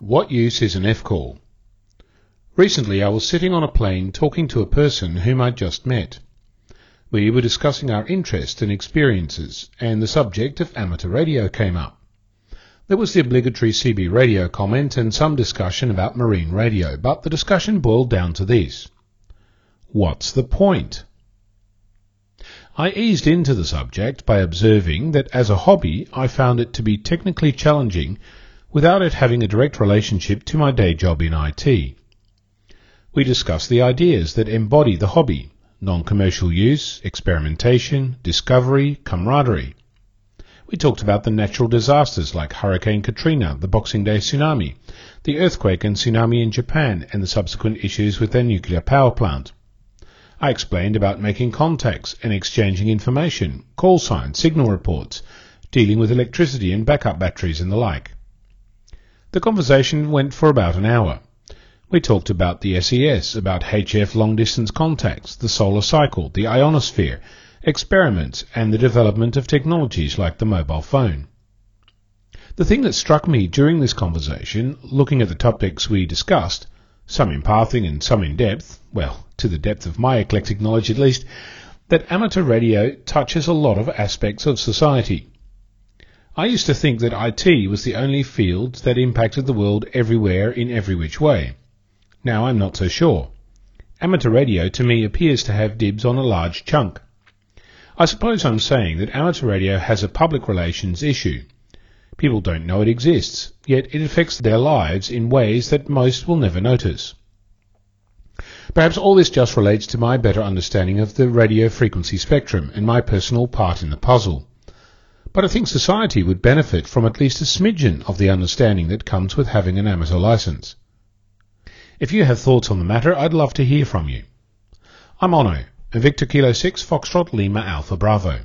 What use is an F-call? Recently I was sitting on a plane talking to a person whom I'd just met. We were discussing our interests and experiences, and the subject of amateur radio came up. There was the obligatory CB radio comment and some discussion about marine radio, but the discussion boiled down to this. What's the point? I eased into the subject by observing that as a hobby I found it to be technically challenging without it having a direct relationship to my day job in IT. We discussed the ideas that embody the hobby non-commercial use, experimentation, discovery, camaraderie. We talked about the natural disasters like Hurricane Katrina, the Boxing Day tsunami, the earthquake and tsunami in Japan, and the subsequent issues with their nuclear power plant. I explained about making contacts and exchanging information, call signs, signal reports, dealing with electricity and backup batteries and the like. The conversation went for about an hour. We talked about the SES, about HF long distance contacts, the solar cycle, the ionosphere, experiments, and the development of technologies like the mobile phone. The thing that struck me during this conversation, looking at the topics we discussed, some in passing and some in depth, well, to the depth of my eclectic knowledge at least, that amateur radio touches a lot of aspects of society. I used to think that IT was the only field that impacted the world everywhere in every which way. Now I'm not so sure. Amateur radio to me appears to have dibs on a large chunk. I suppose I'm saying that amateur radio has a public relations issue. People don't know it exists, yet it affects their lives in ways that most will never notice. Perhaps all this just relates to my better understanding of the radio frequency spectrum and my personal part in the puzzle but I think society would benefit from at least a smidgen of the understanding that comes with having an amateur license. If you have thoughts on the matter, I'd love to hear from you. I'm Onno, Victor Kilo 6 Foxtrot Lima Alpha Bravo.